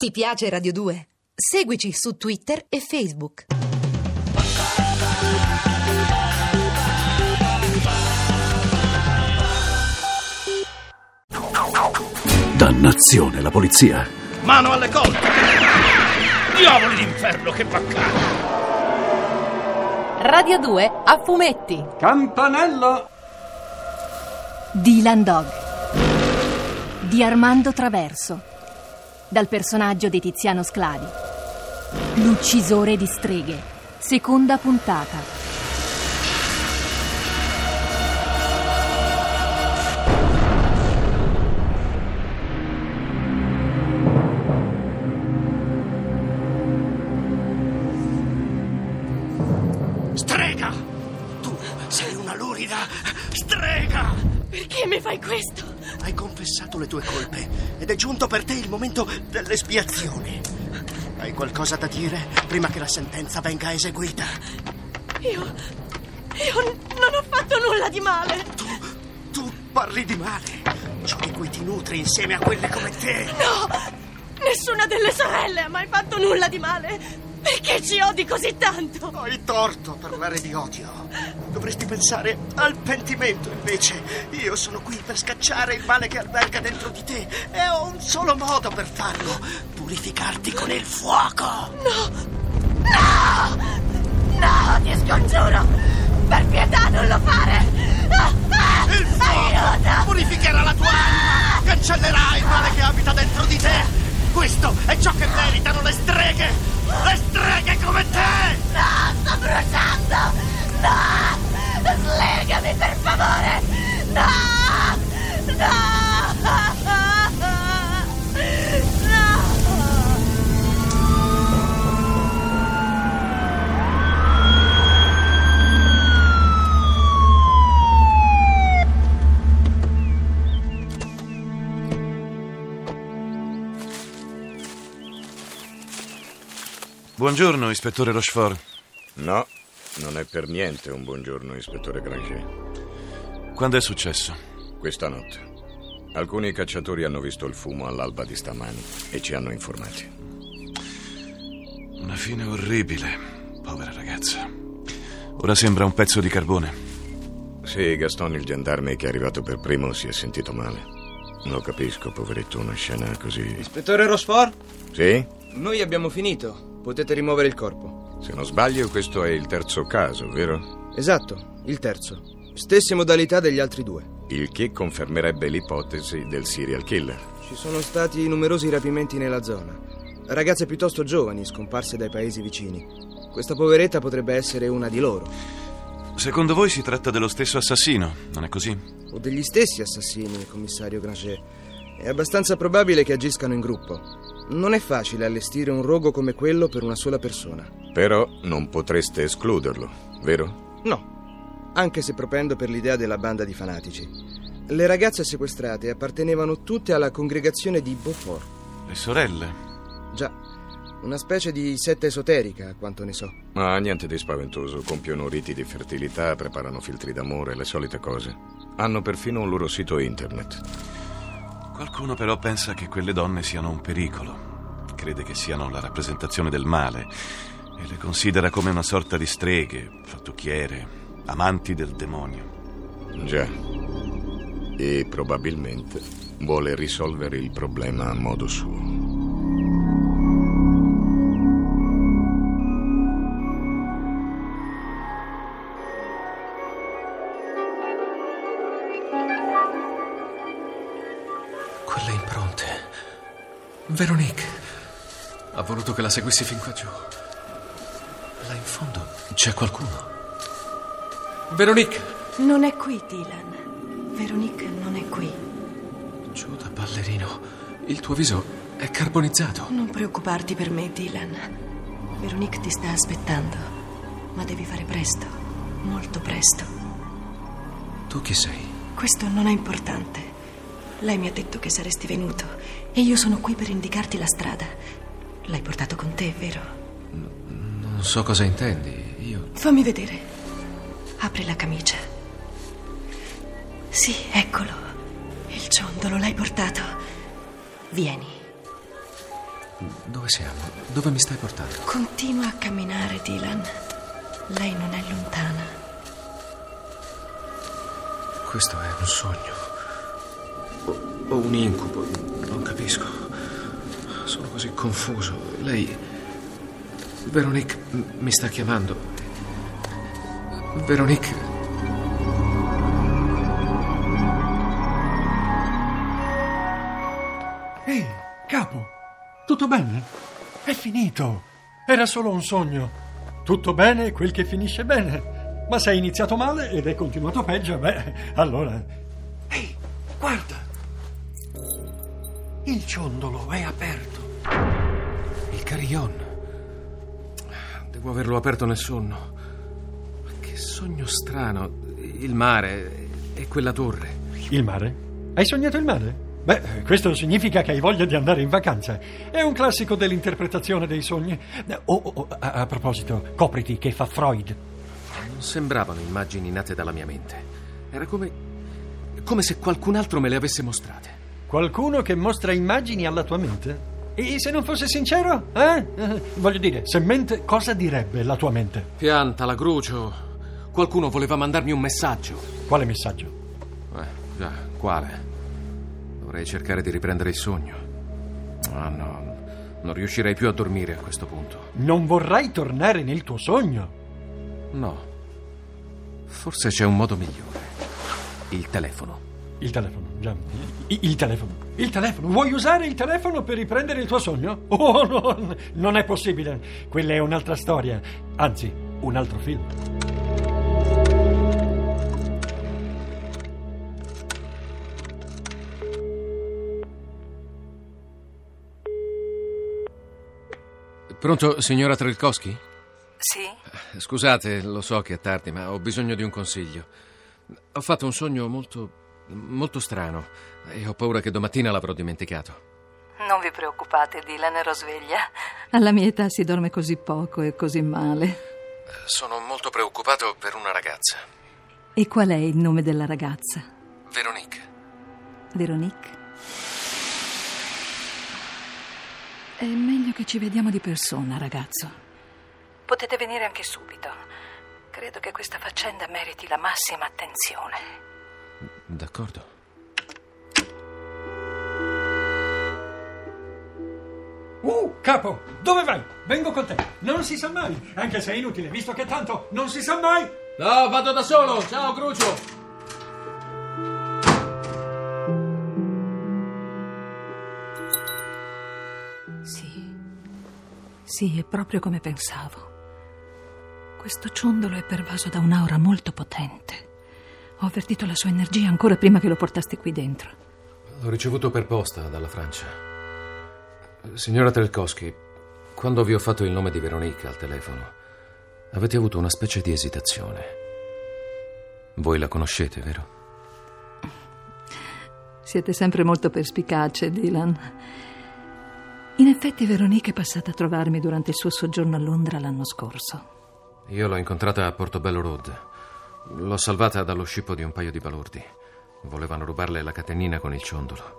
Ti piace Radio 2? Seguici su Twitter e Facebook. Dannazione, la polizia. Mano alle colte! Diavoli d'inferno, che baccano! Radio 2 a fumetti. Campanello! Dylan Dog di Armando Traverso. Dal personaggio di Tiziano Sclavi. L'uccisore di streghe. Seconda puntata. Strega! Tu sei una lurida strega! Perché mi fai questo? Hai confessato le tue colpe ed è giunto per te il momento dell'espiazione. Hai qualcosa da dire prima che la sentenza venga eseguita? Io. Io non ho fatto nulla di male. Tu, tu parli di male, ciò di cui ti nutri insieme a quelle come te. No! Nessuna delle sorelle ha mai fatto nulla di male. Perché ci odi così tanto? Hai torto a parlare di odio. Dovresti pensare al pentimento invece. Io sono qui per scacciare il male che alberga dentro di te e ho un solo modo per farlo: purificarti con il fuoco. No! No, ti scongiuro! Per pietà non lo fare! Ah, ah, Il fuoco Aiuto! purificherà la tua anima, cancellerà il male che abita dentro di te. Questo è ciò che meritano le streghe. Le streghe come te. No, sto bruciando! No! Slegami per favore! No! No! Buongiorno, ispettore Rochefort. No, non è per niente un buongiorno, ispettore Granger. Quando è successo? Questa notte. Alcuni cacciatori hanno visto il fumo all'alba di stamani e ci hanno informati. Una fine orribile. Povera ragazza. Ora sembra un pezzo di carbone. Sì, Gaston, il gendarme che è arrivato per primo, si è sentito male. Lo capisco, poveretto, una scena così. Ispettore Rochefort, Sì? noi abbiamo finito. Potete rimuovere il corpo. Se non sbaglio, questo è il terzo caso, vero? Esatto, il terzo. Stesse modalità degli altri due. Il che confermerebbe l'ipotesi del serial killer. Ci sono stati numerosi rapimenti nella zona. Ragazze piuttosto giovani, scomparse dai paesi vicini. Questa poveretta potrebbe essere una di loro. Secondo voi si tratta dello stesso assassino, non è così? O degli stessi assassini, commissario Granger. È abbastanza probabile che agiscano in gruppo. Non è facile allestire un rogo come quello per una sola persona. Però non potreste escluderlo, vero? No, anche se propendo per l'idea della banda di fanatici. Le ragazze sequestrate appartenevano tutte alla congregazione di Beaufort. Le sorelle? Già, una specie di setta esoterica, a quanto ne so. Ma niente di spaventoso. Compiono riti di fertilità, preparano filtri d'amore, le solite cose. Hanno perfino un loro sito internet. Qualcuno però pensa che quelle donne siano un pericolo. Crede che siano la rappresentazione del male e le considera come una sorta di streghe, fattucchiere, amanti del demonio. Già. E probabilmente vuole risolvere il problema a modo suo. Veronique. Ha voluto che la seguissi fin qua giù. Là in fondo c'è qualcuno. Veronique! Non è qui, Dylan. Veronique non è qui. Giù da ballerino. Il tuo viso è carbonizzato. Non preoccuparti per me, Dylan. Veronique ti sta aspettando. Ma devi fare presto. Molto presto. Tu chi sei? Questo non è importante. Lei mi ha detto che saresti venuto e io sono qui per indicarti la strada. L'hai portato con te, vero? Non so cosa intendi. Io. Fammi vedere. Apri la camicia. Sì, eccolo. Il ciondolo l'hai portato. Vieni. Dove siamo? Dove mi stai portando? Continua a camminare, Dylan. Lei non è lontana. Questo è un sogno. O, o un incubo. Non capisco. Sono così confuso. Lei. Veronique mi sta chiamando. Veronique. Ehi, capo, tutto bene? È finito. Era solo un sogno. Tutto bene quel che finisce bene. Ma se hai iniziato male ed è continuato peggio, beh, allora... Ehi, guarda. Il ciondolo è aperto. Il carillon. Devo averlo aperto nel sonno. Ma che sogno strano. Il mare e quella torre. Il mare? Hai sognato il mare? Beh, questo significa che hai voglia di andare in vacanza. È un classico dell'interpretazione dei sogni. Oh, oh, oh, a, a proposito, copriti che fa Freud. Non sembravano immagini nate dalla mia mente. Era come. come se qualcun altro me le avesse mostrate. Qualcuno che mostra immagini alla tua mente? E se non fosse sincero? Eh? Voglio dire, se mente, cosa direbbe la tua mente? Pianta, la grucio. Qualcuno voleva mandarmi un messaggio. Quale messaggio? Eh, già, quale? Dovrei cercare di riprendere il sogno. Ah, no. Non riuscirei più a dormire a questo punto. Non vorrai tornare nel tuo sogno? No. Forse c'è un modo migliore. Il telefono. Il telefono, già. Il, il telefono. Il telefono. Vuoi usare il telefono per riprendere il tuo sogno? Oh, no, non è possibile. Quella è un'altra storia. Anzi, un altro film. Pronto, signora Trelkowski? Sì? Scusate, lo so che è tardi, ma ho bisogno di un consiglio. Ho fatto un sogno molto. Molto strano e ho paura che domattina l'avrò dimenticato. Non vi preoccupate, Dylan ero sveglia. Alla mia età si dorme così poco e così male. Sono molto preoccupato per una ragazza. E qual è il nome della ragazza? Veronique. Veronique? È meglio che ci vediamo di persona, ragazzo. Potete venire anche subito. Credo che questa faccenda meriti la massima attenzione. D'accordo. Uh, capo, dove vai? Vengo con te. Non si sa mai, anche se è inutile, visto che tanto non si sa mai. No, vado da solo. Ciao, Crucio. Sì, sì, è proprio come pensavo. Questo ciondolo è pervaso da un'aura molto potente. Ho avvertito la sua energia ancora prima che lo portasti qui dentro. L'ho ricevuto per posta dalla Francia. Signora Trelkowski, quando vi ho fatto il nome di Veronica al telefono, avete avuto una specie di esitazione. Voi la conoscete, vero? Siete sempre molto perspicace, Dylan. In effetti, Veronica è passata a trovarmi durante il suo soggiorno a Londra l'anno scorso. Io l'ho incontrata a Portobello Road. L'ho salvata dallo scippo di un paio di balordi. Volevano rubarle la catenina con il ciondolo.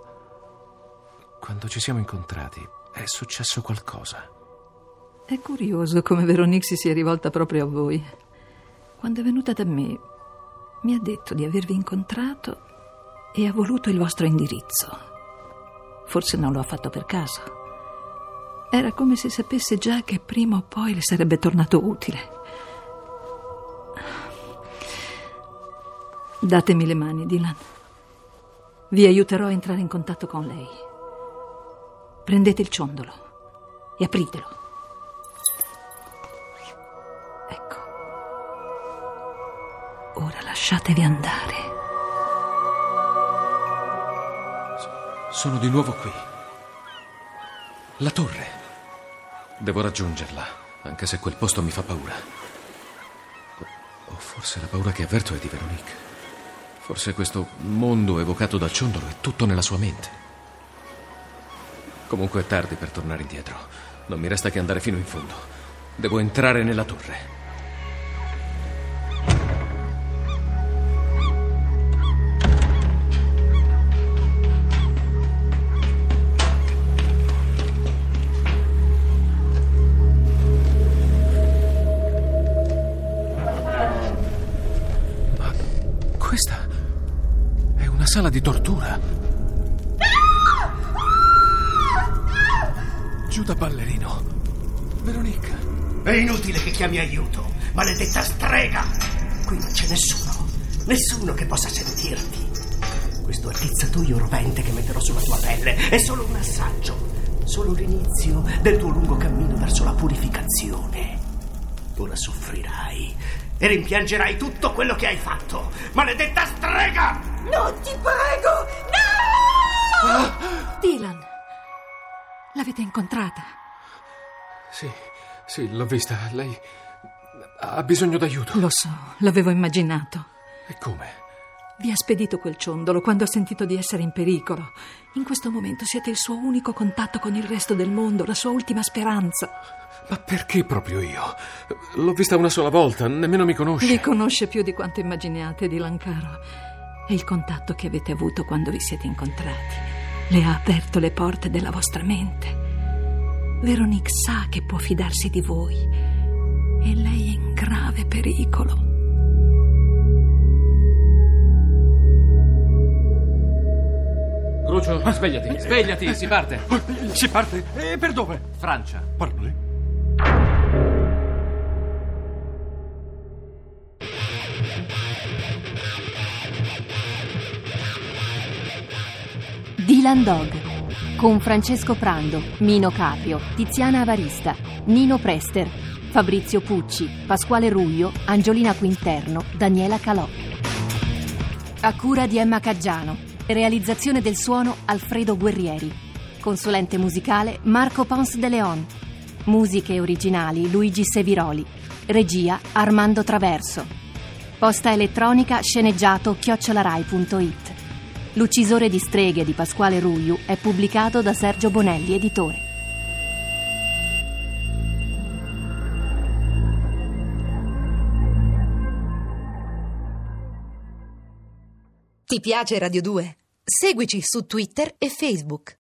Quando ci siamo incontrati è successo qualcosa. È curioso come Veronique si sia rivolta proprio a voi. Quando è venuta da me, mi ha detto di avervi incontrato e ha voluto il vostro indirizzo. Forse non lo ha fatto per caso. Era come se sapesse già che prima o poi le sarebbe tornato utile. Datemi le mani, Dylan. Vi aiuterò a entrare in contatto con lei. Prendete il ciondolo e apritelo. Ecco. Ora lasciatevi andare. Sono di nuovo qui. La torre. Devo raggiungerla, anche se quel posto mi fa paura. O forse la paura che avverto è di Veronique. Forse questo mondo evocato dal Ciondolo è tutto nella sua mente. Comunque è tardi per tornare indietro. Non mi resta che andare fino in fondo. Devo entrare nella torre. Ma questa sala di tortura. Giù da ballerino. Veronica. È inutile che chiami aiuto, maledetta strega! Qui non c'è nessuno, nessuno che possa sentirti. Questo attizzatoio rovente che metterò sulla tua pelle è solo un assaggio, solo l'inizio del tuo lungo cammino verso la purificazione. Ora soffrirai e rimpiangerai tutto quello che hai fatto. Maledetta strega! No, ti prego! No! Dylan, l'avete incontrata? Sì, sì, l'ho vista. Lei ha bisogno d'aiuto. Lo so, l'avevo immaginato. E come? Vi ha spedito quel ciondolo quando ha sentito di essere in pericolo. In questo momento siete il suo unico contatto con il resto del mondo, la sua ultima speranza. Ma perché proprio io? L'ho vista una sola volta, nemmeno mi conosce. Vi conosce più di quanto immaginiate, Dylan caro. È il contatto che avete avuto quando vi siete incontrati. Le ha aperto le porte della vostra mente. Veronique sa che può fidarsi di voi e lei è in grave pericolo. Crucio, svegliati, svegliati, si parte. Si parte? E per dove? Francia. Parli? Dylan Dog con Francesco Prando, Mino Caprio, Tiziana Avarista, Nino Prester, Fabrizio Pucci, Pasquale Ruglio, Angiolina Quinterno, Daniela Calò. A cura di Emma Caggiano. Realizzazione del suono Alfredo Guerrieri. Consulente musicale Marco Pons de Leon. Musiche originali Luigi Seviroli. Regia Armando Traverso. Posta elettronica sceneggiato chiocciolarai.it. L'uccisore di streghe di Pasquale Rugliu è pubblicato da Sergio Bonelli, editore. Ti piace Radio 2? Seguici su Twitter e Facebook.